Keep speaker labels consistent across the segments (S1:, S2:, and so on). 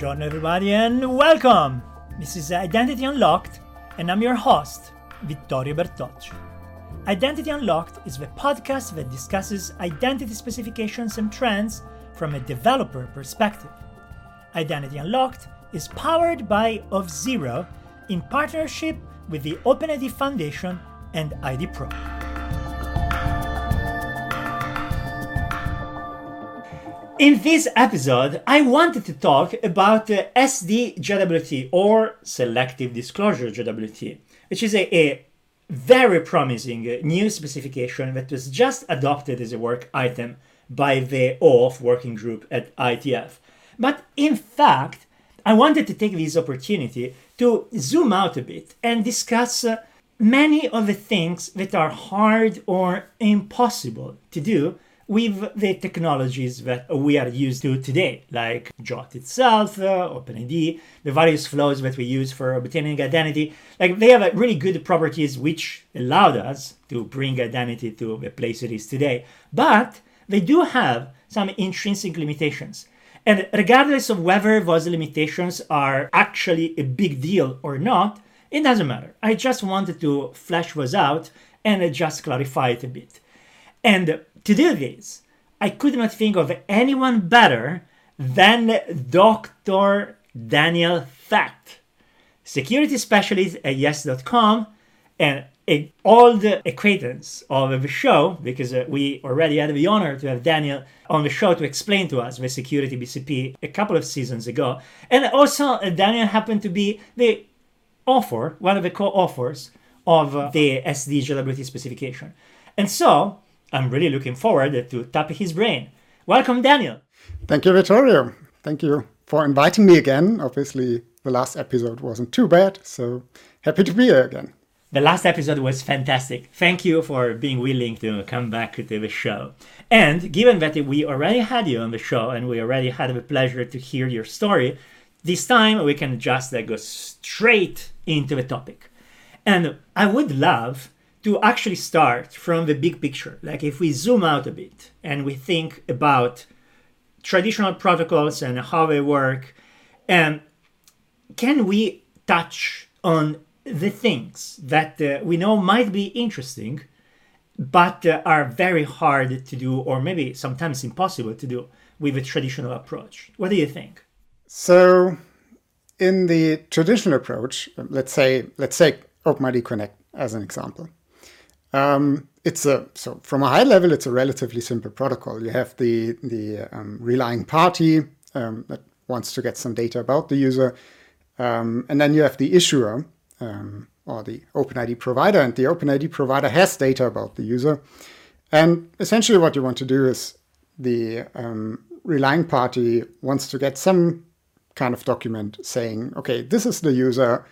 S1: Buongiorno, everybody, and welcome! This is Identity Unlocked, and I'm your host, Vittorio Bertocci. Identity Unlocked is the podcast that discusses identity specifications and trends from a developer perspective. Identity Unlocked is powered by Auth0 in partnership with the OpenID Foundation and IDPro. In this episode, I wanted to talk about uh, SDJWT or Selective Disclosure JWT, which is a, a very promising new specification that was just adopted as a work item by the OAuth working group at IETF. But in fact, I wanted to take this opportunity to zoom out a bit and discuss uh, many of the things that are hard or impossible to do with the technologies that we are used to today, like JWT itself, uh, OpenID, the various flows that we use for obtaining identity. Like they have really good properties which allowed us to bring identity to the place it is today. But they do have some intrinsic limitations. And regardless of whether those limitations are actually a big deal or not, it doesn't matter. I just wanted to flesh those out and just clarify it a bit. And to do this, I could not think of anyone better than Dr. Daniel Fett, security specialist at yes.com and an old acquaintance of the show because uh, we already had the honor to have Daniel on the show to explain to us the security BCP a couple of seasons ago. And also, uh, Daniel happened to be the author, one of the co authors of uh, the SDJWT specification. And so, I'm really looking forward to tap his brain. Welcome, Daniel.
S2: Thank you, Vittorio. Thank you for inviting me again. Obviously, the last episode wasn't too bad, so happy to be here again.
S1: The last episode was fantastic. Thank you for being willing to come back to the show. And given that we already had you on the show and we already had the pleasure to hear your story, this time we can just uh, go straight into the topic. And I would love to actually start from the big picture. Like if we zoom out a bit and we think about traditional protocols and how they work, and can we touch on the things that uh, we know might be interesting, but uh, are very hard to do, or maybe sometimes impossible to do with a traditional approach? What do you think?
S2: So, in the traditional approach, let's say let's say OpenID Connect as an example. Um, it's a so from a high level, it's a relatively simple protocol. You have the the um, relying party um, that wants to get some data about the user, um, and then you have the issuer um, or the OpenID provider, and the OpenID provider has data about the user. And essentially, what you want to do is the um, relying party wants to get some kind of document saying, okay, this is the user.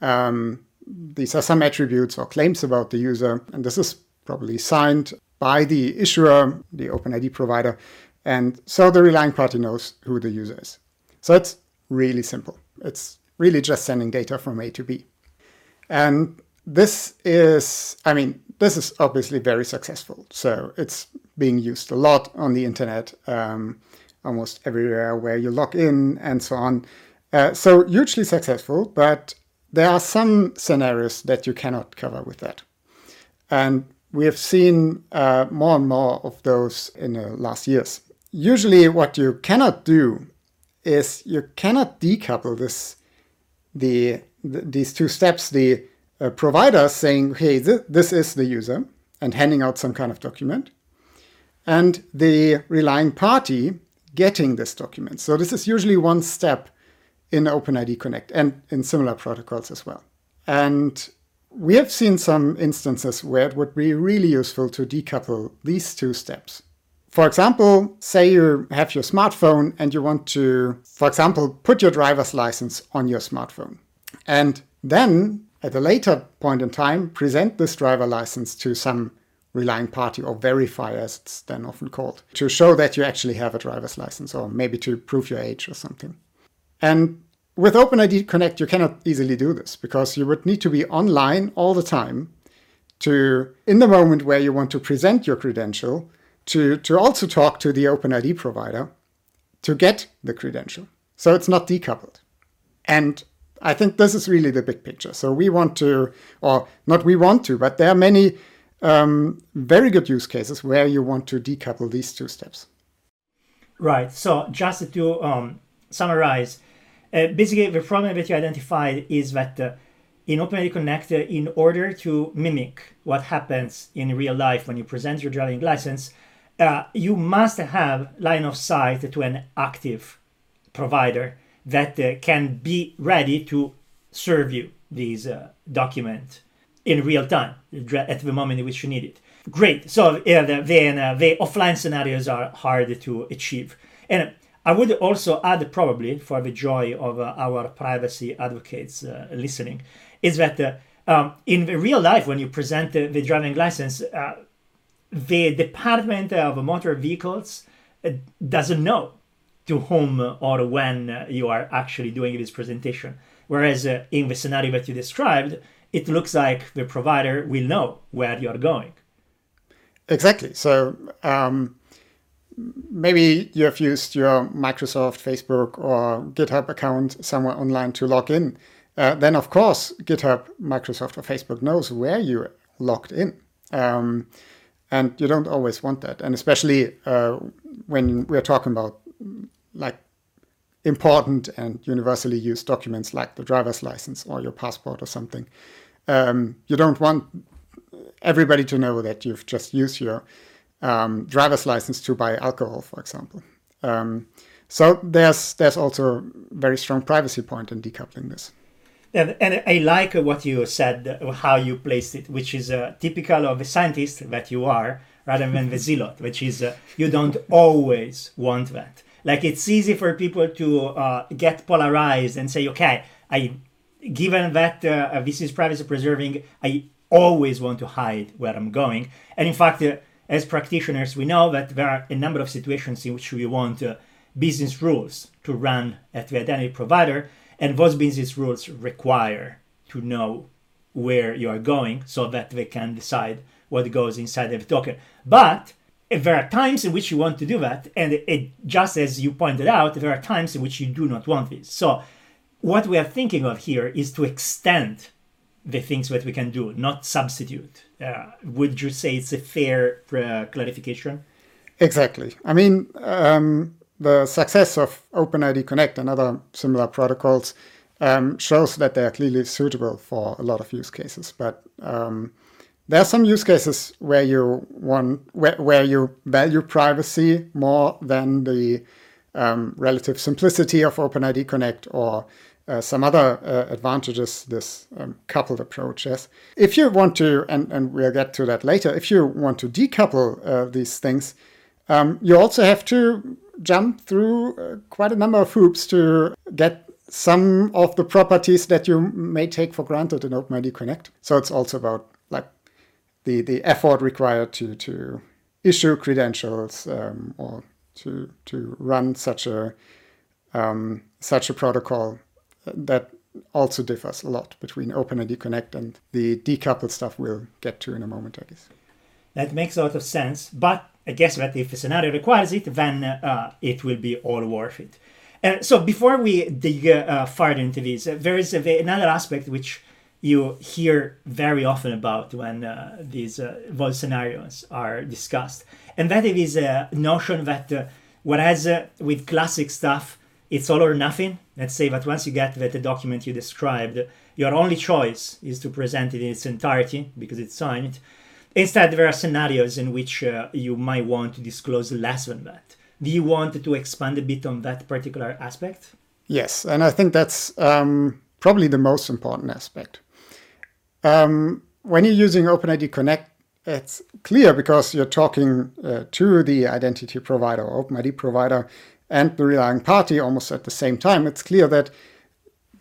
S2: Um, these are some attributes or claims about the user, and this is probably signed by the issuer, the OpenID provider, and so the relying party knows who the user is. So it's really simple. It's really just sending data from A to B. And this is, I mean, this is obviously very successful. So it's being used a lot on the internet, um, almost everywhere where you log in and so on. Uh, so hugely successful, but there are some scenarios that you cannot cover with that. And we have seen uh, more and more of those in the last years. Usually, what you cannot do is you cannot decouple this the, the these two steps. The uh, provider saying, "Hey, th- this is the user," and handing out some kind of document, and the relying party getting this document. So this is usually one step in OpenID Connect and in similar protocols as well. And we have seen some instances where it would be really useful to decouple these two steps. For example, say you have your smartphone and you want to, for example, put your driver's license on your smartphone. And then at a later point in time, present this driver license to some relying party or verifier, as it's then often called, to show that you actually have a driver's license or maybe to prove your age or something. And with OpenID Connect, you cannot easily do this because you would need to be online all the time to, in the moment where you want to present your credential, to, to also talk to the OpenID provider to get the credential. So it's not decoupled. And I think this is really the big picture. So we want to, or not we want to, but there are many um, very good use cases where you want to decouple these two steps.
S1: Right. So just to um, summarize, uh, basically the problem that you identified is that uh, in OpenID Connect, uh, in order to mimic what happens in real life when you present your driving license, uh, you must have line of sight to an active provider that uh, can be ready to serve you these uh, document in real time at the moment in which you need it. Great. So then uh, the offline scenarios are hard to achieve. And I would also add, probably for the joy of uh, our privacy advocates uh, listening, is that uh, um, in real life, when you present the driving license, uh, the Department of Motor Vehicles uh, doesn't know to whom or when you are actually doing this presentation. Whereas in the scenario that you described, it looks like the provider will know where you are going.
S2: Exactly. So um, maybe you have used your Microsoft, Facebook, or GitHub account somewhere online to log in. Uh, then, of course, GitHub, Microsoft, or Facebook knows where you logged in. Um, and you don't always want that. And especially uh, when we're talking about like important and universally used documents like the driver's license or your passport or something. Um, you don't want everybody to know that you've just used your um, driver's license to buy alcohol, for example. Um, so there's there's also a very strong privacy point in decoupling this.
S1: And, and I like what you said, how you placed it, which is uh, typical of a scientist that you are, rather than the zealot, which is uh, you don't always want that. Like it's easy for people to uh, get polarized and say, okay, I, given that uh, this is privacy preserving, I always want to hide where I'm going. And in fact, uh, as practitioners, we know that there are a number of situations in which we want uh, business rules to run at the identity provider, and those business rules require to know where you are going so that they can decide what goes inside of the token. But there are times in which you want to do that, and it, just as you pointed out, there are times in which you do not want this. So, what we are thinking of here is to extend the things that we can do, not substitute. Uh, would you say it's a fair uh, clarification?
S2: Exactly. I mean, um, the success of OpenID Connect and other similar protocols um, shows that they are clearly suitable for a lot of use cases. But um, there are some use cases where you want where, where you value privacy more than the um, relative simplicity of OpenID Connect or uh, some other uh, advantages this um, coupled approach has. If you want to, and, and we'll get to that later, if you want to decouple uh, these things, um, you also have to jump through uh, quite a number of hoops to get some of the properties that you may take for granted in OpenID Connect. So it's also about like the, the effort required to, to issue credentials um, or to, to run such a um, such a protocol that also differs a lot between OpenID Connect and the decoupled stuff we'll get to in a moment, I guess.
S1: That makes a lot of sense, but I guess that if the scenario requires it, then uh, it will be all worth it. Uh, so before we dig uh, further into this, uh, there is another aspect which you hear very often about when uh, these uh, scenarios are discussed, and that is a notion that whereas with classic stuff it's all or nothing. Let's say that once you get that the document you described, your only choice is to present it in its entirety because it's signed. Instead, there are scenarios in which uh, you might want to disclose less than that. Do you want to expand a bit on that particular aspect?
S2: Yes, and I think that's um, probably the most important aspect. Um, when you're using OpenID Connect, it's clear because you're talking uh, to the identity provider OpenID provider and the relying party almost at the same time, it's clear that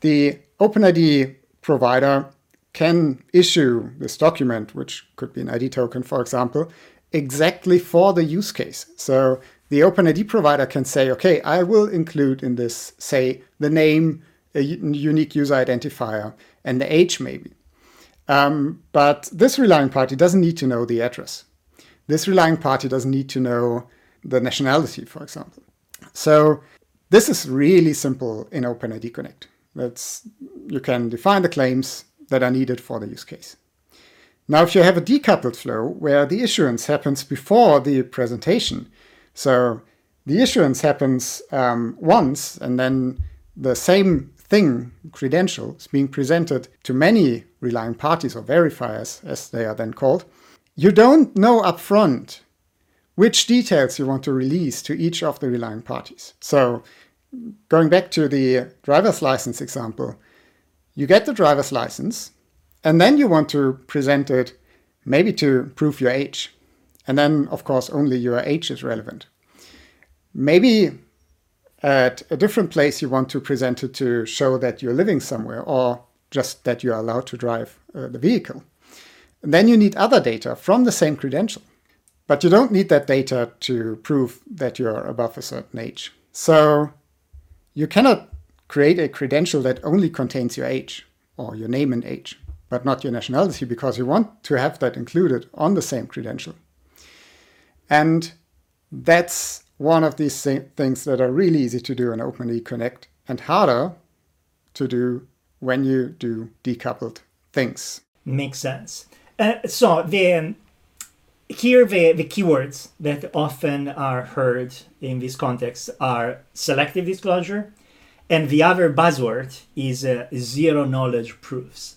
S2: the OpenID provider can issue this document, which could be an ID token, for example, exactly for the use case. So the OpenID provider can say, okay, I will include in this, say, the name, a unique user identifier, and the age maybe. Um, but this relying party doesn't need to know the address. This relying party doesn't need to know the nationality, for example. So This is really simple in OpenID Connect. That's, you can define the claims that are needed for the use case. Now, if you have a decoupled flow where the issuance happens before the presentation, so the issuance happens um, once and then the same thing, credential, is being presented to many relying parties or verifiers, as they are then called, you don't know upfront which details you want to release to each of the relying parties. So, going back to the driver's license example, you get the driver's license, and then you want to present it maybe to prove your age. And then, of course, only your age is relevant. Maybe at a different place you want to present it to show that you're living somewhere or just that you're allowed to drive uh, the vehicle. And then you need other data from the same credential. But you don't need that data to prove that you're above a certain age. So you cannot create a credential that only contains your age or your name and age, but not your nationality because you want to have that included on the same credential. And that's one of these things that are really easy to do in OpenID Connect and harder to do when you do decoupled things.
S1: Makes sense. Uh, so the um, here the, the keywords that often are heard in this context are selective disclosure, and the other buzzword is uh, zero knowledge proofs.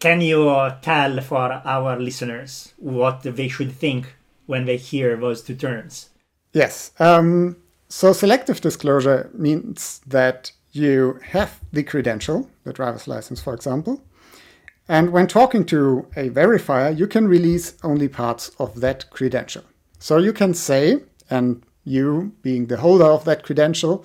S1: Can you uh, tell for our listeners what they should think when they hear those two terms?
S2: Yes. Um, so selective disclosure means that you have the credential, the driver's license, for example, and when talking to a verifier, you can release only parts of that credential. So you can say, and you being the holder of that credential,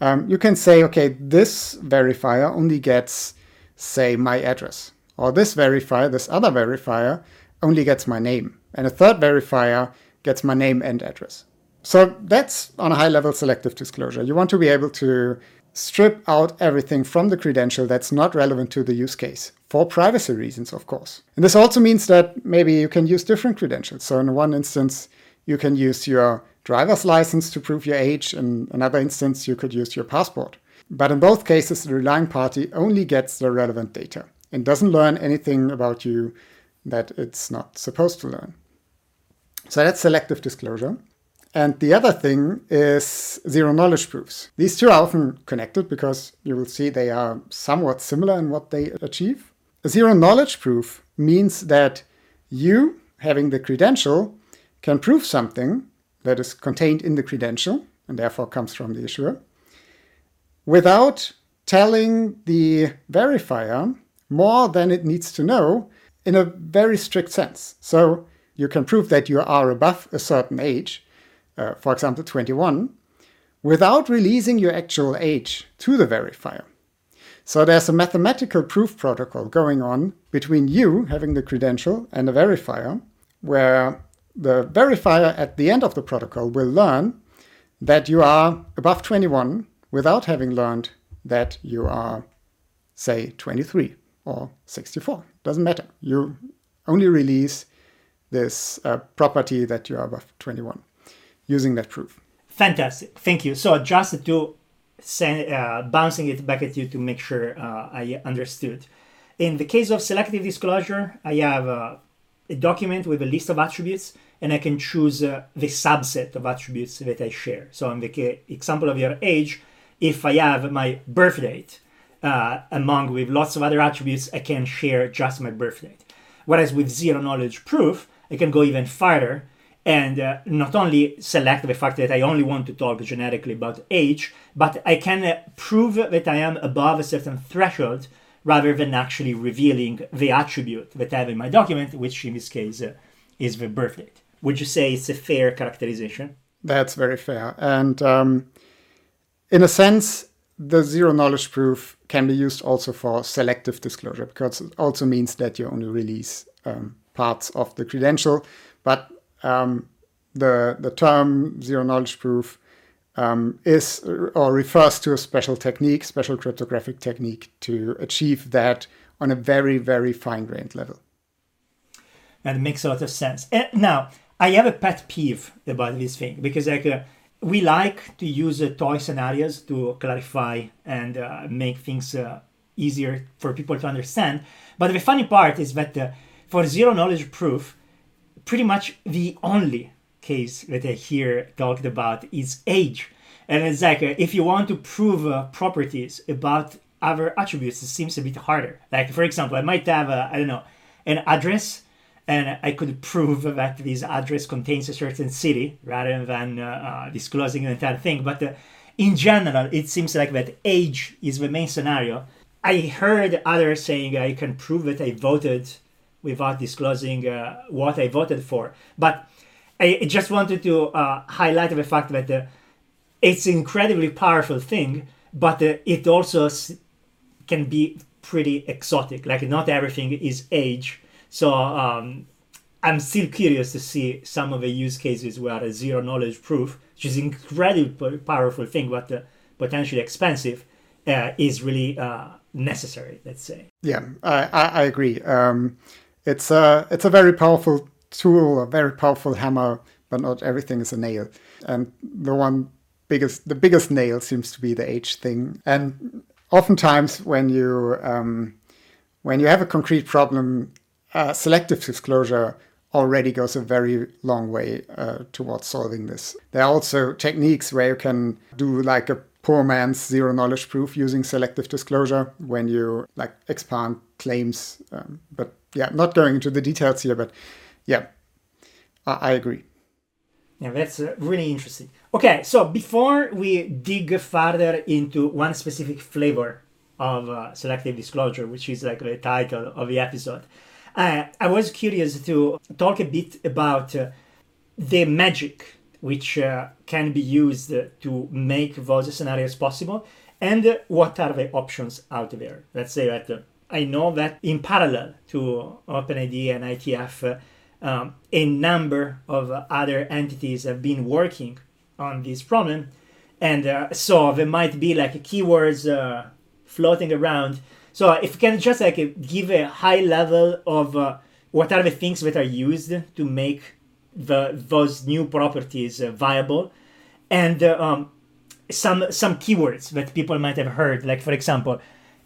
S2: um, you can say, okay, this verifier only gets, say, my address. Or this verifier, this other verifier, only gets my name. And a third verifier gets my name and address. So that's on a high level selective disclosure. You want to be able to strip out everything from the credential that's not relevant to the use case for privacy reasons, of course. And this also means that maybe you can use different credentials. So in one instance, you can use your driver's license to prove your age. In another instance, you could use your passport. But in both cases, the relying party only gets the relevant data and doesn't learn anything about you that it's not supposed to learn. So that's selective disclosure. And the other thing is zero knowledge proofs. These two are often connected because you will see they are somewhat similar in what they achieve. A zero knowledge proof means that you, having the credential, can prove something that is contained in the credential and therefore comes from the issuer without telling the verifier more than it needs to know in a very strict sense. So you can prove that you are above a certain age uh, for example 21, without releasing your actual age to the verifier. So there's a mathematical proof protocol going on between you having the credential and the verifier, where the verifier at the end of the protocol will learn that you are above 21 without having learned that you are, say, 23 or 64. Doesn't matter. You only release this uh, property that you are above 21 using that proof.
S1: Fantastic. Thank you. So just to send, uh, bouncing it back at you to make sure uh, I understood. In the case of selective disclosure, I have uh, a document with a list of attributes and I can choose uh, the subset of attributes that I share. So in the example of your age, if I have my birth date uh, among with lots of other attributes, I can share just my birth date. Whereas with zero knowledge proof, I can go even farther and uh, not only select the fact that I only want to talk generically about age, but I can uh, prove that I am above a certain threshold rather than actually revealing the attribute that I have in my document, which in this case uh, is the birth date. Would you say it's a fair characterization?
S2: That's very fair. And um, in a sense, the zero knowledge proof can be used also for selective disclosure because it also means that you only release um, parts of the credential. But um, the the term zero knowledge proof um, is or refers to a special technique, special cryptographic technique to achieve that on a very very fine grained level.
S1: And it makes a lot of sense. And now I have a pet peeve about this thing because like uh, we like to use uh, toy scenarios to clarify and uh, make things uh, easier for people to understand. But the funny part is that uh, for zero knowledge proof, pretty much the only case that I hear talked about is age. And it's like uh, if you want to prove uh, properties about other attributes, it seems a bit harder. Like for example, I might have I don't know an address, and I could prove that this address contains a certain city rather than uh, uh, disclosing the entire thing. But uh, in general, it seems like that age is the main scenario. I heard others saying I can prove that I voted without disclosing uh, what I voted for, but I just wanted to uh, highlight the fact that uh, it's an incredibly powerful thing, but uh, it also can be pretty exotic. Like not everything is age. So um, I'm still curious to see some of the use cases where a zero knowledge proof, which is incredibly powerful thing, but uh, potentially expensive, uh, is really necessary. Let's say.
S2: Yeah, I, I, I agree. Um, it's a it's a very powerful tool, a very powerful hammer, but not everything is a nail. And the one biggest, the biggest nail seems to be the age thing. And oftentimes, when you um, when you have a concrete problem, uh, selective disclosure already goes a very long way uh, towards solving this. There are also techniques where you can do like a poor man's zero knowledge proof using selective disclosure when you like expand claims. Um, but yeah, not going into the details here, but yeah, I, I agree.
S1: Yeah, that's uh, really interesting. Okay, so before we dig further into one specific flavor of uh, selective disclosure, which is like the title of the episode, uh, I was curious to talk a bit about uh, the magic which uh, can be used to make those scenarios possible and what are the options out there. Let's say that I know that in parallel to OpenID and IETF, uh, um, a number of other entities have been working on this problem. And uh, so there might be like keywords uh, floating around. So if you can just like give a high level of uh, what are the things that are used to make the those new properties uh, viable, and uh, um, some some keywords that people might have heard, like for example,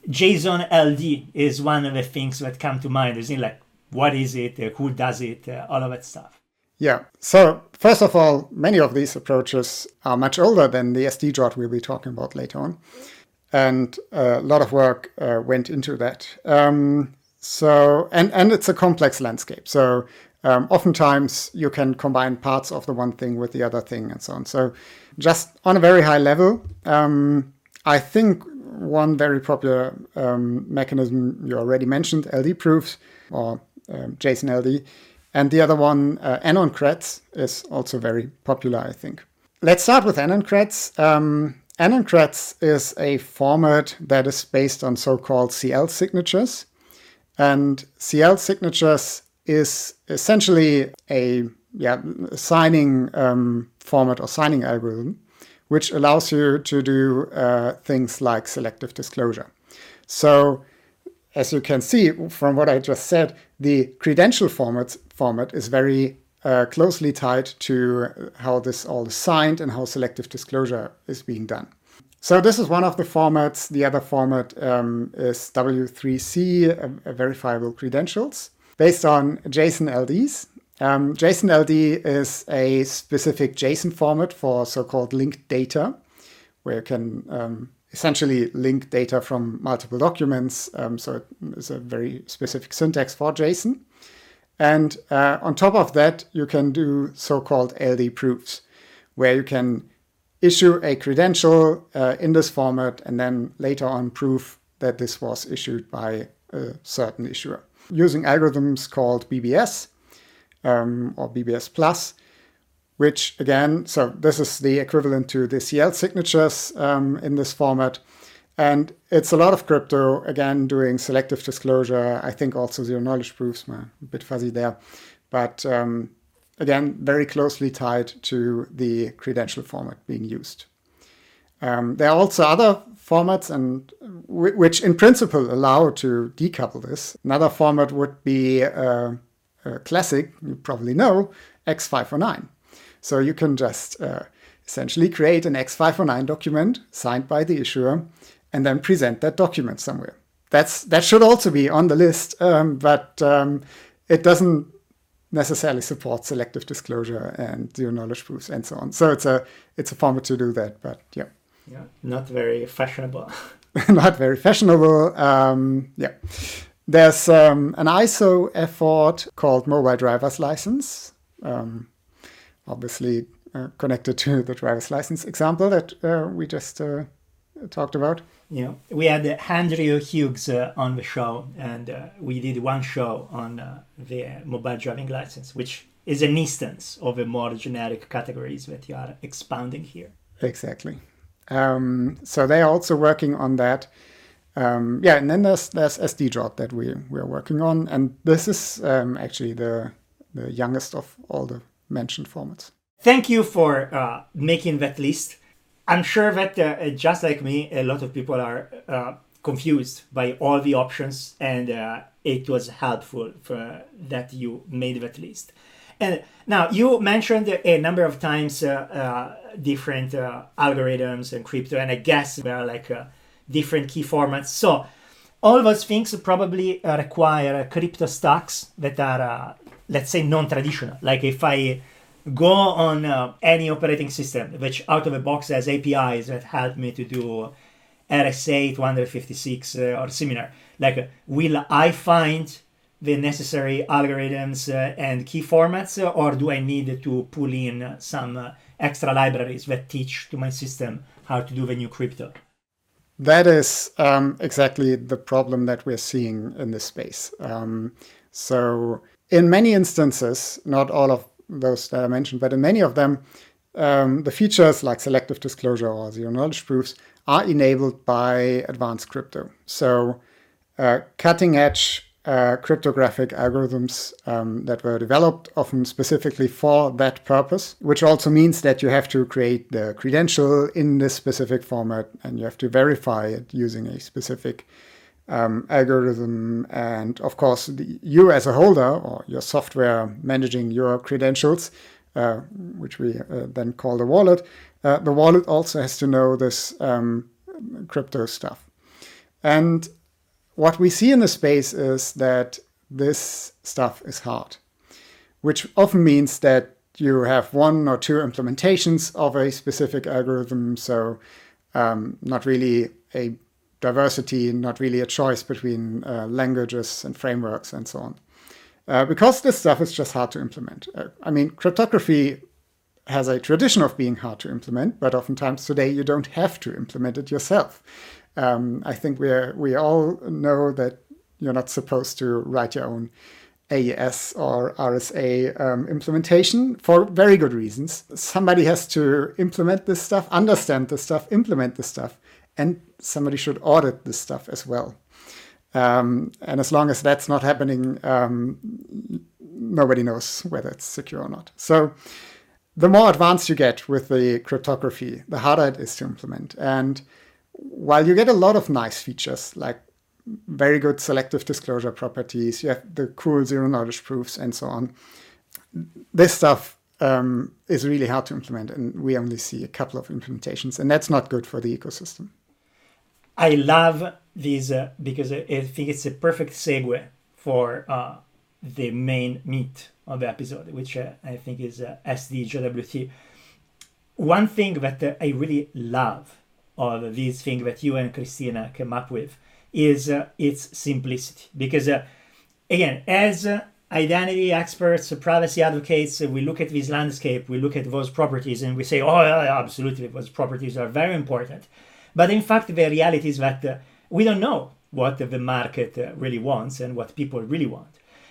S1: JSON LD is one of the things that come to mind. Is in like what is it, uh, who does it, uh, all of that stuff.
S2: Yeah. So first of all, many of these approaches are much older than the SD we'll be talking about later on, and uh, a lot of work uh, went into that. Um, so and and it's a complex landscape. So um, oftentimes you can combine parts of the one thing with the other thing and so on. So just on a very high level, um, I think one very popular um, mechanism you already mentioned, LD proofs or um, JSON LD, and the other one, uh, AnonCreds, is also very popular, I think. Let's start with AnonCreds. Um, AnonCreds is a format that is based on so-called CL signatures, and CL signatures is essentially a yeah signing um, format or signing algorithm which allows you to do uh, things like selective disclosure. So, as you can see from what I just said, the credential format, format is very uh, closely tied to how this all is signed and how selective disclosure is being done. So this is one of the formats. The other format um, is W3C, uh, verifiable credentials, based on JSON LDs. Um, JSON LD is a specific JSON format for so-called linked data, where you can um, essentially link data from multiple documents. Um, so it's a very specific syntax for JSON. And uh, on top of that, you can do so-called LD proofs, where you can issue a credential uh, in this format and then later on prove that this was issued by a certain issuer using algorithms called BBS um, or BBS Plus, which again, so this is the equivalent to the CL signatures um, in this format. And it's a lot of crypto, again, doing selective disclosure. I think also zero knowledge proofs, a bit fuzzy there. But um, again, very closely tied to the credential format being used. Um, there are also other formats and which in principle allow to decouple this. Another format would be uh, uh, classic, you probably know, X509. So you can just uh, essentially create an X509 document signed by the issuer and then present that document somewhere. That's that should also be on the list, um, but um, it doesn't necessarily support selective disclosure and zero knowledge proofs and so on. So it's a it's a format to do that, but yeah.
S1: Yeah, not very fashionable.
S2: not very fashionable. Um, yeah. There's um, an ISO effort called Mobile Driver's License, um, obviously uh, connected to the driver's license example that uh, we just uh, talked about.
S1: Yeah, we had Andrew Hughes uh, on the show, and uh, we did one show on uh, the mobile driving license, which is an instance of the more generic categories that you are expounding here.
S2: Exactly. Um, so they are also working on that. Um, yeah, and then there's there's that we we are working on, and this is um, actually the the youngest of all the mentioned formats.
S1: Thank you for uh, making that list. I'm sure that uh, just like me, a lot of people are uh, confused by all the options, and uh, it was helpful for that you made that list. And now you mentioned a number of times uh, uh, different algorithms and crypto, and I guess there are like different key formats. So all those things probably require crypto stacks that are, let's say, non-traditional. Like if I go on uh, any operating system which out of the box has APIs that help me to do RSA 256 uh, or similar. Like, will I find the necessary algorithms uh, and key formats, uh, or do I need to pull in some uh, extra libraries that teach to my system how to do the new crypto?
S2: That is um, exactly the problem that we're seeing in this space. Um, so, in many instances, not all of those that I mentioned, but in many of them, um, the features like selective disclosure or zero knowledge proofs are enabled by advanced crypto. So, uh, cutting edge uh, cryptographic algorithms um, that were developed often specifically for that purpose, which also means that you have to create the credential in this specific format and you have to verify it using a specific um, algorithm. And of course, the, you as a holder or your software managing your credentials, uh, which we uh, then call the wallet, uh, the wallet also has to know this um, crypto stuff. And what we see in the space is that this stuff is hard, which often means that you have one or two implementations of a specific algorithm. So, um, not really a diversity, not really a choice between uh, languages and frameworks and so on. Uh, because this stuff is just hard to implement. Uh, I mean, cryptography has a tradition of being hard to implement, but oftentimes today you don't have to implement it yourself. Um, I think we we all know that you're not supposed to write your own AES or RSA um, implementation for very good reasons. Somebody has to implement this stuff, understand this stuff, implement this stuff, and somebody should audit this stuff as well. Um, and as long as that's not happening, um, nobody knows whether it's secure or not. So the more advanced you get with the cryptography, the harder it is to implement. And while you get a lot of nice features like very good selective disclosure properties, you have the cool zero knowledge proofs, and so on. This stuff um, is really hard to implement, and we only see a couple of implementations, and that's not good for the ecosystem.
S1: I love this uh, because I think it's a perfect segue for uh, the main meat of the episode, which uh, I think is uh, SDJWT. One thing that uh, I really love of this thing that you and Kristina came up with is uh, its simplicity. Because, uh, again, as uh, identity experts, privacy advocates, we look at this landscape, we look at those properties, and we say, oh, absolutely, those properties are very important. But in fact, the reality is that uh, we don't know what the market uh, really wants and what people really want.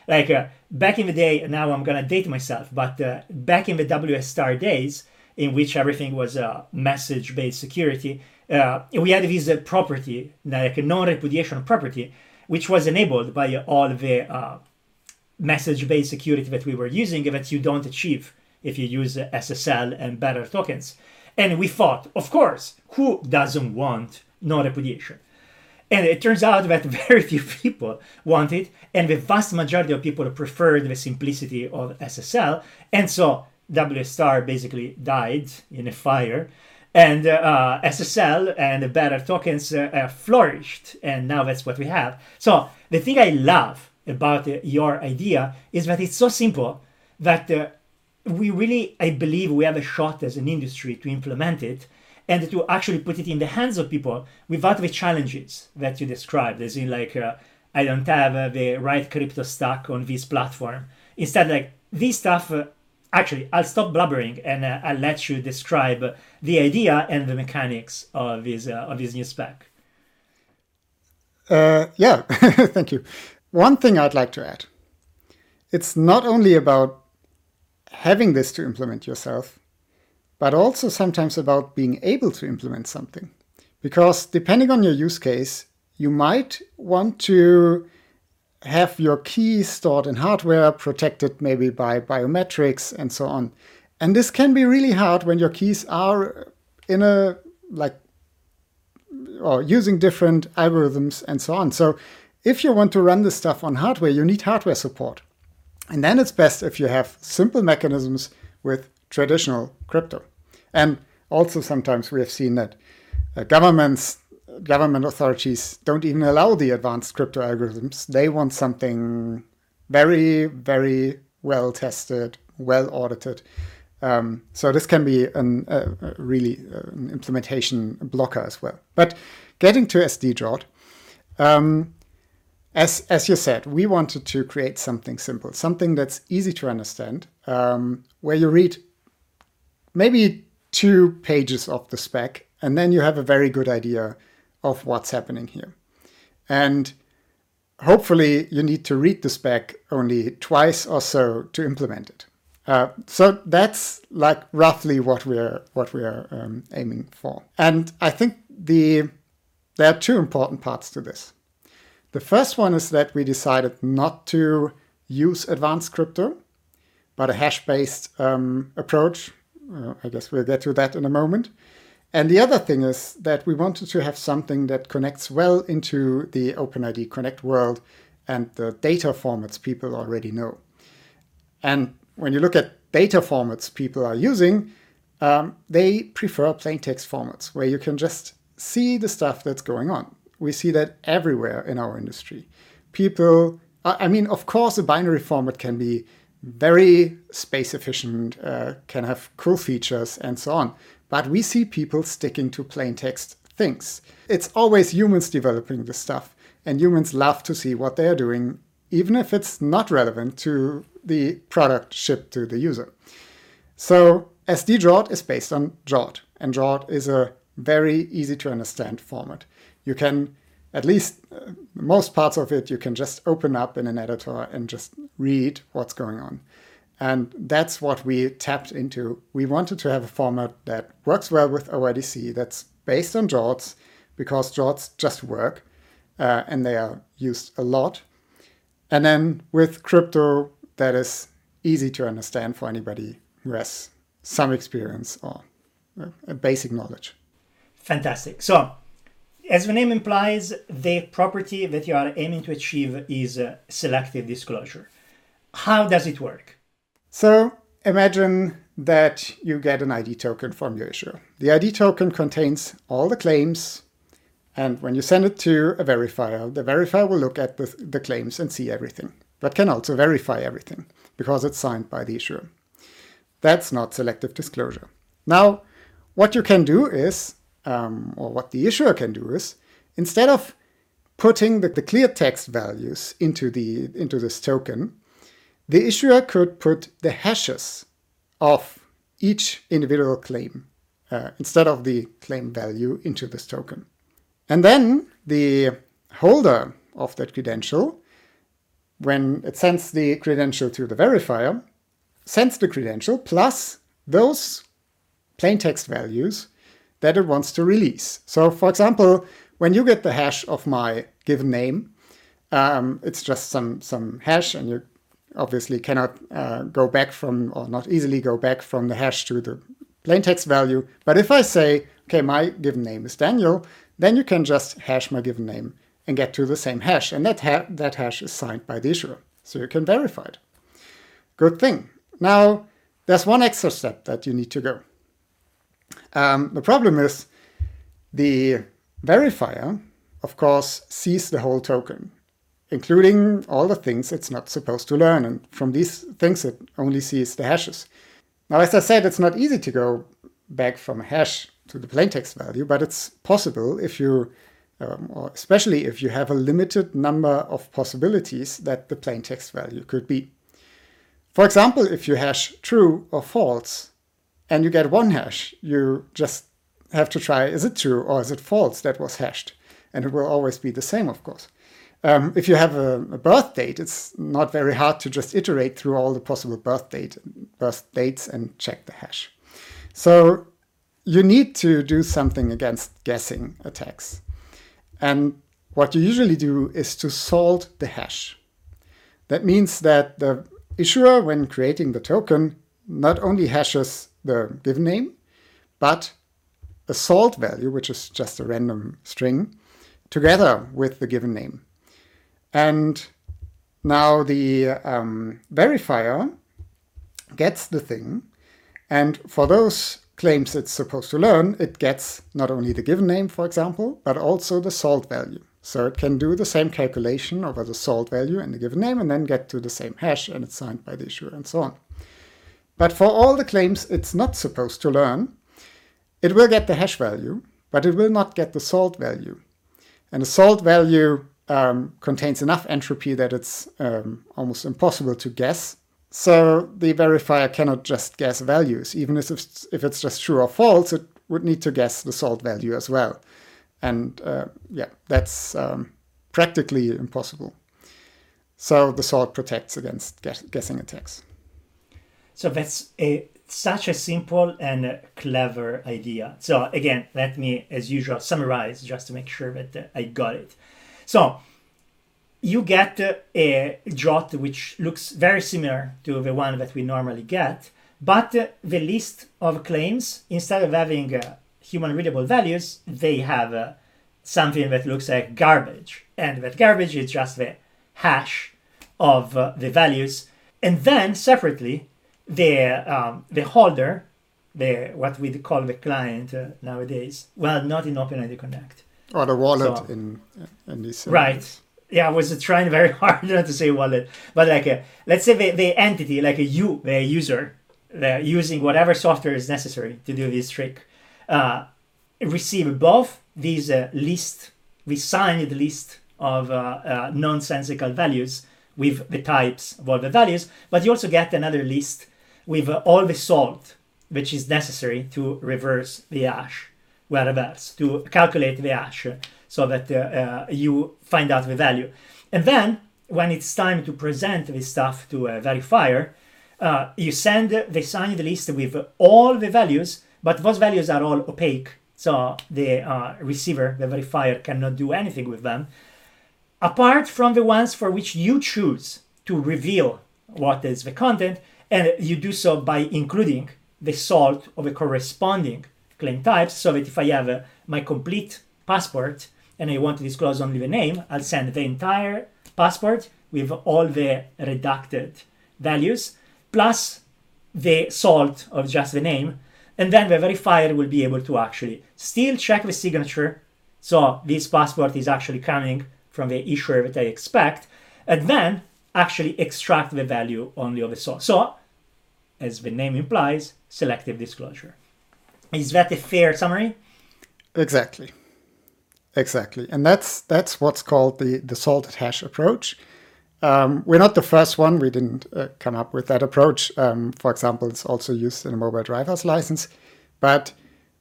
S1: Like uh, back in the day, now I'm gonna date myself, but back in the WS Star days, in which everything was a message-based security, uh, we had this uh, property, like a non-repudiation property, which was enabled by all the uh, message-based security that we were using that you don't achieve if you use SSL and bearer tokens. And we thought, of course, who doesn't want non-repudiation? And it turns out that very few people want it, and the vast majority of people preferred the simplicity of SSL. And so W star basically died in a fire, and uh, SSL and the bearer tokens uh, flourished, and now that's what we have. So the thing I love about uh, your idea is that it's so simple that uh, we really, I believe, we have a shot as an industry to implement it and to actually put it in the hands of people without the challenges that you described, as in like uh, I don't have uh, the right crypto stack on this platform. Instead, like this stuff. Actually, I'll stop blubbering and uh, I'll let you describe the idea and the mechanics of this uh, of this new spec.
S2: Uh, yeah, thank you. One thing I'd like to add: it's not only about having this to implement yourself, but also sometimes about being able to implement something. Because depending on your use case, you might want to have your keys stored in hardware, protected maybe by biometrics and so on. And this can be really hard when your keys are in a like or using different algorithms and so on. So if you want to run this stuff on hardware, you need hardware support. And then it's best if you have simple mechanisms with traditional crypto. And also sometimes we have seen that uh, governments, government authorities don't even allow the advanced crypto algorithms. They want something very, very well tested, well audited. Um, so this can be an, uh, really an implementation blocker as well. But getting to SD um, as as you said, we wanted to create something simple, something that's easy to understand, um, where you read maybe two pages of the spec, and then you have a very good idea of what's happening here. And hopefully, you need to read the spec only twice or so to implement it. Uh, so that's like roughly what we're what we're um, aiming for. And I think the there are two important parts to this. The first one is that we decided not to use advanced crypto, but a hash based um, approach. Uh, I guess we'll get to that in a moment. And the other thing is that we wanted to have something that connects well into the OpenID Connect world and the data formats people already know. And when you look at data formats people are using, um, they prefer plain text formats where you can just see the stuff that's going on we see that everywhere in our industry. People, I mean, of course, a binary format can be very space efficient, uh, can have cool features, and so on. But we see people sticking to plain text things. It's always humans developing this stuff, and humans love to see what they are doing, even if it's not relevant to the product shipped to the user. So SD is based on JWT, and JWT is a very easy to understand format you can at least uh, most parts of it you can just open up in an editor and just read what's going on and that's what we tapped into we wanted to have a format that works well with OIDC that's based on JWTs because JWTs just work uh, and they are used a lot and then with crypto that is easy to understand for anybody who has some experience or uh, basic knowledge
S1: fantastic so as the name implies, the property that you are aiming to achieve is selective disclosure. How does it work?
S2: So imagine that you get an ID token from your issuer. The ID token contains all the claims, and when you send it to a verifier, the verifier will look at the, the claims and see everything, but can also verify everything because it's signed by the issuer. That's not selective disclosure. Now, what you can do is um, or what the issuer can do is instead of putting the, the clear text values into the into this token, the issuer could put the hashes of each individual claim uh, instead of the claim value into this token. And then the holder of that credential, when it sends the credential to the verifier, sends the credential plus those plain text values that it wants to release. So, for example, when you get the hash of my given name, um, it's just some some hash, and you obviously cannot uh, go back from or not easily go back from the hash to the plain text value. But if I say, okay, my given name is Daniel, then you can just hash my given name and get to the same hash, and that ha- that hash is signed by the issuer, so you can verify it. Good thing. Now, there's one extra step that you need to go. Um, the problem is the verifier, of course, sees the whole token, including all the things it's not supposed to learn. And from these things, it only sees the hashes. Now, as I said, it's not easy to go back from a hash to the plaintext value, but it's possible if you, um, or especially if you have a limited number of possibilities that the plaintext value could be. For example, if you hash true or false and you get one hash, you just have to try is it true or is it false that was hashed? And it will always be the same, of course. Um, if you have a, a, birth date, it's not very hard to just iterate through all the possible birth date, birth dates and check the hash. So you need to do something against guessing attacks. And what you usually do is to salt the hash. That means that the issuer, when creating the token, not only hashes the given name, but a salt value, which is just a random string, together with the given name. And now the um, verifier gets the thing, and for those claims it's supposed to learn, it gets not only the given name, for example, but also the salt value. So it can do the same calculation over the salt value and the given name and then get to the same hash and it's signed by the issuer and so on. But for all the claims it's not supposed to learn, it will get the hash value, but it will not get the salt value. And the salt value um, contains enough entropy that it's um, almost impossible to guess so the verifier cannot just guess values. Even if it's, if it's just true or false, it would need to guess the salt value as well. And uh, yeah, that's um, practically impossible. So the salt protects against guess- guessing attacks.
S1: So that's a such a simple and clever idea. So again, let me, as usual, summarize just to make sure that I got it. So you get a JWT which looks very similar to the one that we normally get, but the list of claims, instead of having uh, human readable values, they have uh, something that looks like garbage. And that garbage is just the hash of uh, the values. And then separately, the, um, the holder, the what we call the client uh, nowadays, well, not in OpenID Connect.
S2: Or the wallet so, in, in this.
S1: Right. Yeah, I was trying very hard not to say wallet, but like a, let's say the, the entity, like a you, the user, the using whatever software is necessary to do this trick, uh, receive both these uh, list, the signed list of uh, uh, nonsensical values with the types of all the values, but you also get another list with uh, all the salt which is necessary to reverse the hash, reverse, to calculate the hash so that uh, uh, you find out the value. And then when it's time to present this stuff to a verifier, uh, you send the signed list with all the values, but those values are all opaque. So the uh, receiver, the verifier, cannot do anything with them. Apart from the ones for which you choose to reveal what is the content, and you do so by including the salt of the corresponding claim types. So that if I have uh, my complete passport and I want to disclose only the name, I'll send the entire passport with all the redacted values plus the salt of just the name. And then the verifier will be able to actually still check the signature. So this passport is actually coming from the issuer that I expect, and then actually extract the value only of the salt. So, as the name implies, selective disclosure. Is that a fair summary?
S2: Exactly. Exactly, and that's that's what's called the the salted hash approach. Um, we're not the first one. We didn't uh, come up with that approach. Um, for example, it's also used in a mobile driver's license, but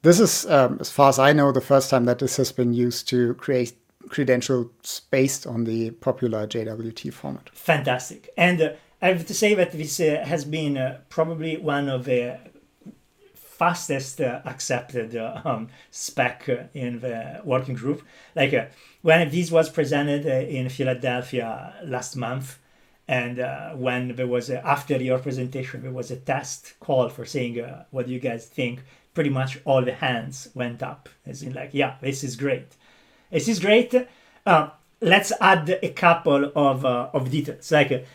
S2: this is, um, as far as I know, the first time that this has been used to create credentials based on the popular JWT format.
S1: Fantastic, and uh, I have to say that this uh, has been uh, probably one of the fastest uh, accepted uh, um, spec in the working group. Like uh, when this was presented in Philadelphia last month, and uh, when there was a, after your presentation there was a test call for saying uh, what do you guys think? Pretty much all the hands went up as in like yeah this is great. This is great. Uh, let's add a couple of, of details. Like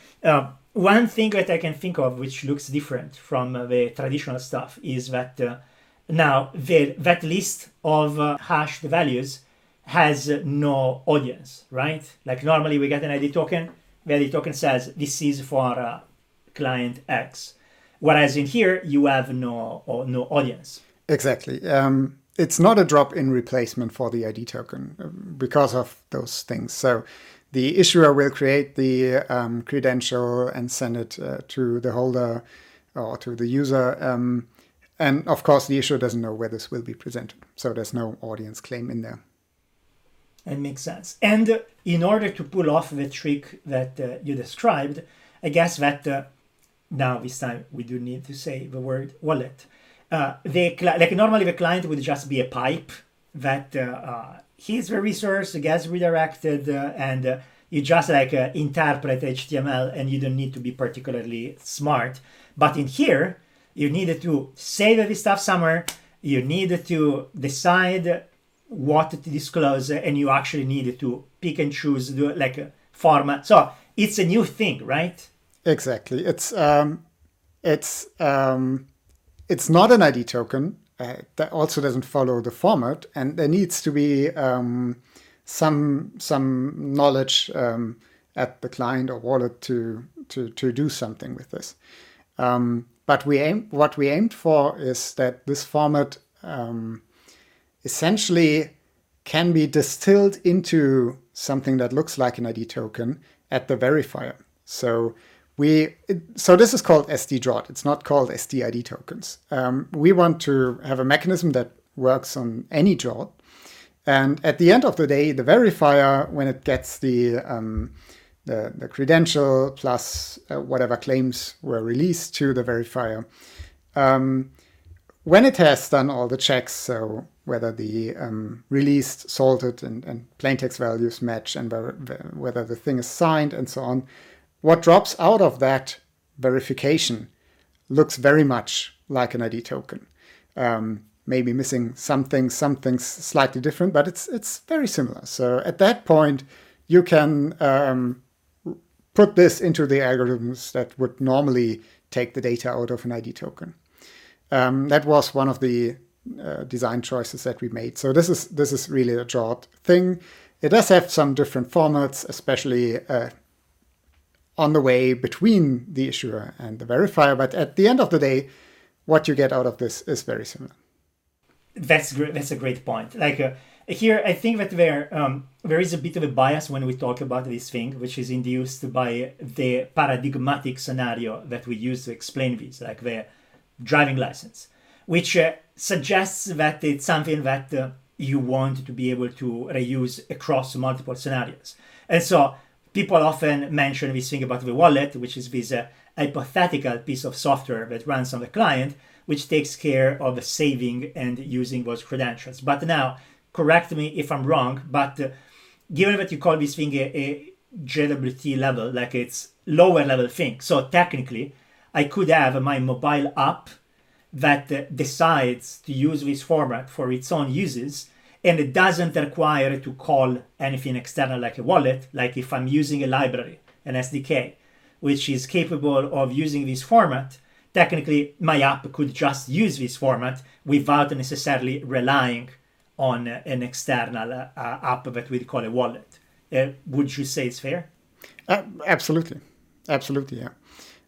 S1: one thing that I can think of which looks different from uh, the traditional stuff is that uh, now the, that list of uh, hashed values has no audience, right? Like normally we get an ID token, the ID token says this is for uh, client X, whereas in here you have no no audience.
S2: Exactly. Um, it's not a drop-in replacement for the ID token um, because of those things. So the issuer will create the um, credential and send it uh, to the holder or to the user. Um, and of course, the issuer doesn't know where this will be presented. So there's no audience claim in there.
S1: That makes sense. And uh, in order to pull off the trick that uh, you described, I guess that uh, now this time we do need to say the word wallet. Uh, like normally the client would just be a pipe that uh, uh, here's the resource gets redirected uh, and uh, you just like uh, interpret HTML and you don't need to be particularly smart. But in here, you needed to save this stuff somewhere. You needed to decide what to disclose, and you actually needed to pick and choose the like format. So it's a new thing, right?
S2: Exactly. It's um, it's um, it's not an ID token. Uh, that also doesn't follow the format, and there needs to be um, some some knowledge um, at the client or wallet to to to do something with this. Um, but we aim what we aimed for is that this format um, essentially can be distilled into something that looks like an ID token at the verifier. So we so this is called SD-JWT. It's not called SD ID tokens. Um, we want to have a mechanism that works on any JWT. And at the end of the day, the verifier, when it gets the um, the, the, credential plus uh, whatever claims were released to the verifier, um, when it has done all the checks, so whether the um, released, salted, and, and plaintext values match, and whether the thing is signed, and so on, what drops out of that verification looks very much like an ID token. Um, maybe missing some things, some things slightly different, but it's it's very similar. So at that point, you can um, put this into the algorithms that would normally take the data out of an ID token. Um, that was one of the uh, design choices that we made. So this is this is really a JWT thing. It does have some different formats, especially uh, on the way between the issuer and the verifier. But at the end of the day, what you get out of this is very similar.
S1: That's great. That's a great point. Like uh, here, I think that there um, there is a bit of a bias when we talk about this thing, which is induced by the paradigmatic scenario that we use to explain this, like the driving license, which uh, suggests that it's something that uh, you want to be able to reuse across multiple scenarios. And so people often mention this thing about the wallet, which is this uh, hypothetical piece of software that runs on the client, which takes care of saving and using those credentials. But now, correct me if I'm wrong, but uh, given that you call this thing a, a JWT level, like it's lower level thing, so technically, I could have my mobile app that uh, decides to use this format for its own uses and it doesn't require to call anything external like a wallet like if i'm using a library an sdk which is capable of using this format technically my app could just use this format without necessarily relying on an external uh, app that we'd call a wallet. Uh, would you say it's fair?
S2: Uh, absolutely. Absolutely yeah.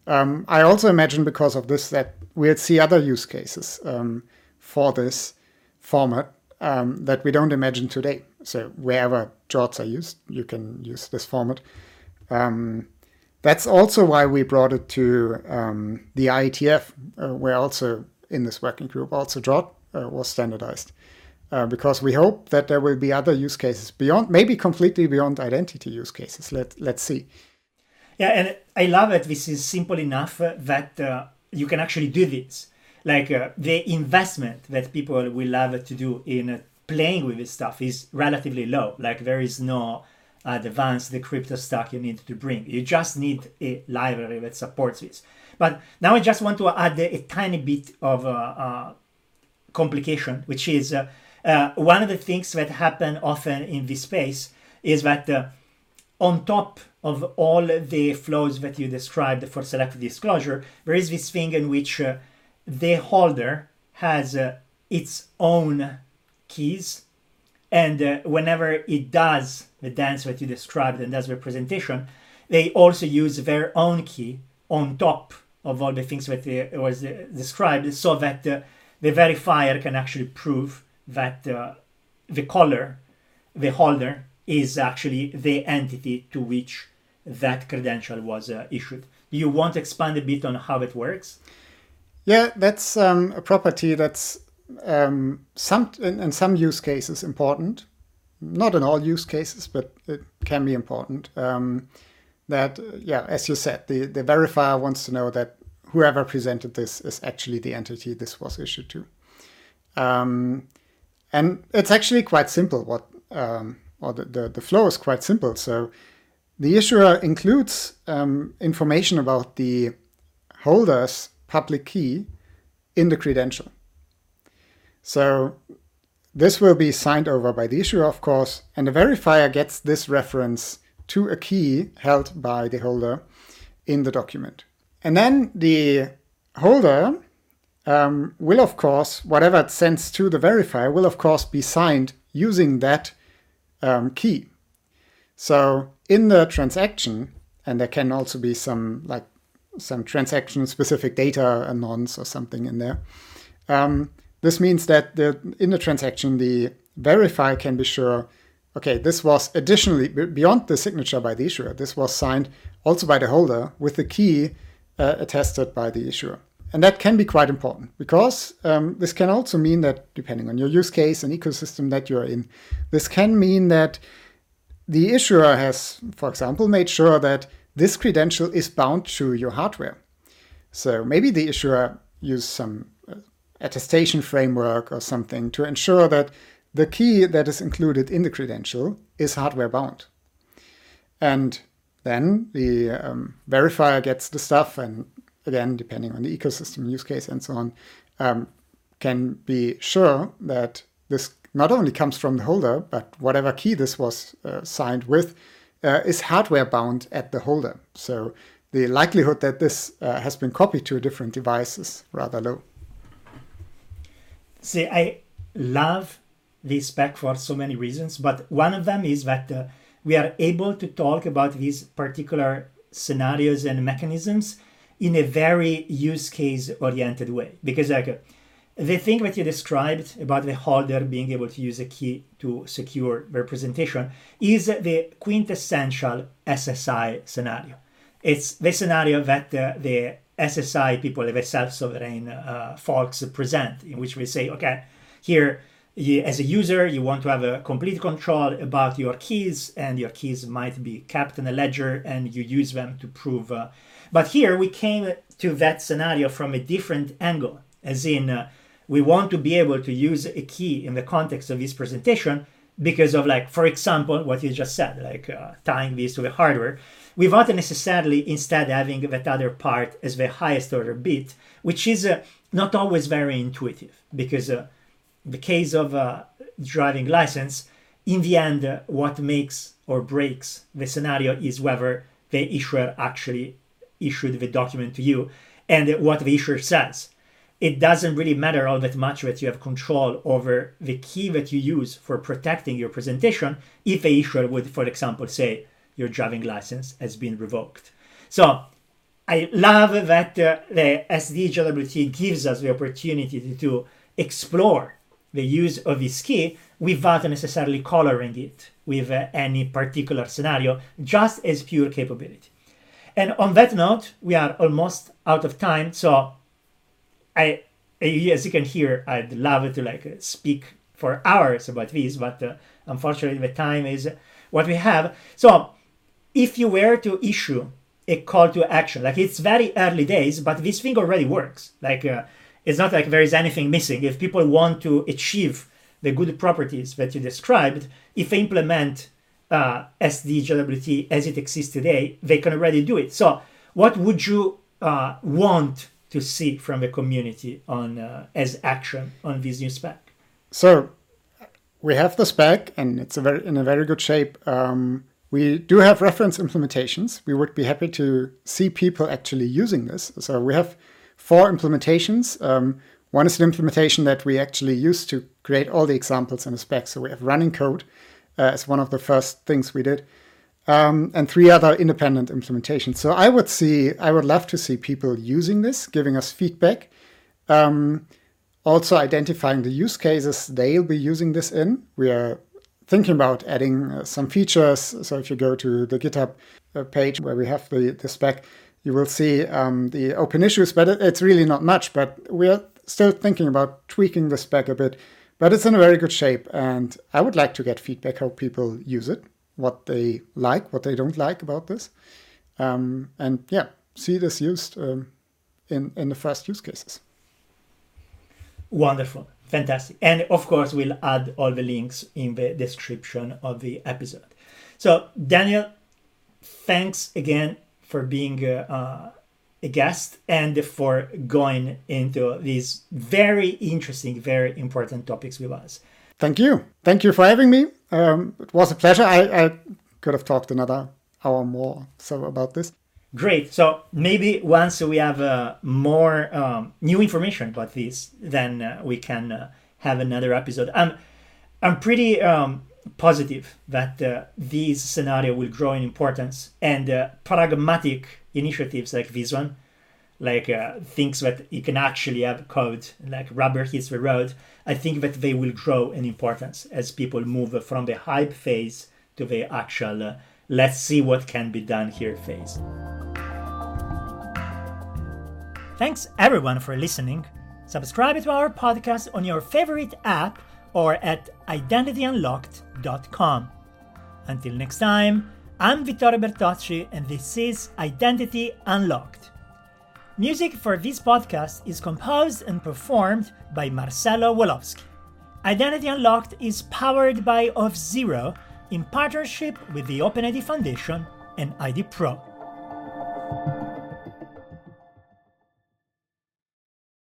S2: Um, i also imagine because of this that we'll see other use cases um, for this format um, that we don't imagine today. So wherever JWTs are used, you can use this format. Um, that's also why we brought it to um, the IETF, uh, where also in this working group, also JWT uh, was standardized. Uh, because we hope that there will be other use cases beyond, maybe completely beyond identity use cases. Let, let's see.
S1: Yeah, and I love it. This is simple enough that uh, you can actually do this like uh, the investment that people will have to do in uh, playing with this stuff is relatively low. Like there is no advanced crypto stack you need to bring. You just need a library that supports this. But now I just want to add a, tiny bit of uh, uh complication, which is uh, uh, one of the things that happen often in this space is that on top of all the flows that you described for selective disclosure, there is this thing in which uh, the holder has uh, its own keys, and uh, whenever it does the dance that you described and does the presentation they also use their own key on top of all the things that uh, was uh, described, so that uh, the verifier can actually prove that uh, the caller, the holder, is actually the entity to which that credential was issued. Do you want to expand a bit on how it works?
S2: Yeah, that's um, a property that's um, some in, in, some use cases important. Not in all use cases, but it can be important. Um, that yeah, as you said, the, the verifier wants to know that whoever presented this is actually the entity this was issued to. Um, and it's actually quite simple. What um, or the, the, the flow is quite simple. So the issuer includes um, information about the holder's public key in the credential. So this will be signed over by the issuer, of course, and the verifier gets this reference to a key held by the holder in the document. And then the holder um, will, of course, whatever it sends to the verifier will, of course, be signed using that um, key. So in the transaction, and there can also be some like some transaction specific data nonce or something in there. Um, this means that the, in the transaction, the verifier can be sure, okay, this was additionally beyond the signature by the issuer. This was signed also by the holder with the key uh, attested by the issuer. And that can be quite important because um, this can also mean that, depending on your use case and ecosystem that you're in, this can mean that the issuer has, for example, made sure that this credential is bound to your hardware. So maybe the issuer used some uh, attestation framework or something to ensure that the key that is included in the credential is hardware bound. And then the um, verifier gets the stuff and again, depending on the ecosystem use case and so on, um, can be sure that this not only comes from the holder, but whatever key this was uh, signed with uh, is hardware bound at the holder. So the likelihood that this uh, has been copied to a different device is rather low.
S1: See, I love this spec for so many reasons, but one of them is that uh, we are able to talk about these particular scenarios and mechanisms in a very use case oriented way. Because like the thing that you described about the holder being able to use a key to secure representation is the quintessential SSI scenario. It's the scenario that uh, the SSI people, the self-sovereign uh, folks present, in which we say, okay, here you, as a user, you want to have a complete control about your keys, and your keys might be kept in a ledger, and you use them to prove uh, but here we came to that scenario from a different angle, as in uh, we want to be able to use a key in the context of this presentation because of like, for example, what you just said, like uh, tying this to the hardware, without necessarily instead having that other part as the highest order bit, which is uh, not always very intuitive because uh, the case of a driving license, in the end, uh, what makes or breaks the scenario is whether the issuer actually issued the document to you and what the issuer says. It doesn't really matter all that much that you have control over the key that you use for protecting your presentation if the issuer would, for example, say your driving license has been revoked. So I love that uh, the SDJWT gives us the opportunity to, to explore the use of this key without necessarily coloring it with uh, any particular scenario, just as pure capability. And on that note, we are almost out of time. So I, as you can hear, I'd love to like speak for hours about this, but uh, unfortunately the time is what we have. So if you were to issue a call to action, like it's very early days, but this thing already works. Like uh, it's not like there is anything missing. If people want to achieve the good properties that you described, if they implement uh, SDJWT as it exists today, they can already do it. So, what would you uh, want to see from the community on uh, as action on this new spec?
S2: So, we have the spec, and it's a very in a very good shape. Um, We do have reference implementations. We would be happy to see people actually using this. So we have four implementations. Um, one is an implementation that we actually use to create all the examples in the spec. So we have running code uh, as one of the first things we did, um, and three other independent implementations. So I would see, I would love to see people using this, giving us feedback, um, also identifying the use cases they'll be using this in. We are thinking about adding uh, some features. So if you go to the GitHub uh, page where we have the, the spec, you will see um, the open issues, but it, it's really not much. But we are still thinking about tweaking the spec a bit. But it's in a very good shape, and I would like to get feedback how people use it, what they like, what they don't like about this, um, and yeah, see this used um, in in the first use cases.
S1: Wonderful. Fantastic. And of course, we'll add all the links in the description of the episode. So, Daniel, thanks again for being uh, uh, a guest and for going into these very interesting, very important topics with us.
S2: Thank you. Thank you for having me. Um, it was a pleasure. I, I could have talked another hour more so about this.
S1: Great. So maybe once we have uh, more um, new information about this, then uh, we can uh, have another episode. I'm I'm pretty um, positive that uh, this scenario will grow in importance and uh, pragmatic initiatives like this one, like uh, things that you can actually have code, like rubber hits the road. I think that they will grow in importance as people move from the hype phase to the actual uh, let's see what can be done here phase. Thanks everyone for listening. Subscribe to our podcast on your favorite app or at identityunlocked.com. Until next time, I'm Vittorio Bertocci and this is Identity Unlocked. Music for this podcast is composed and performed by Marcelo Woloski. Identity Unlocked is powered by Auth0 in partnership with the OpenID Foundation and IDPro.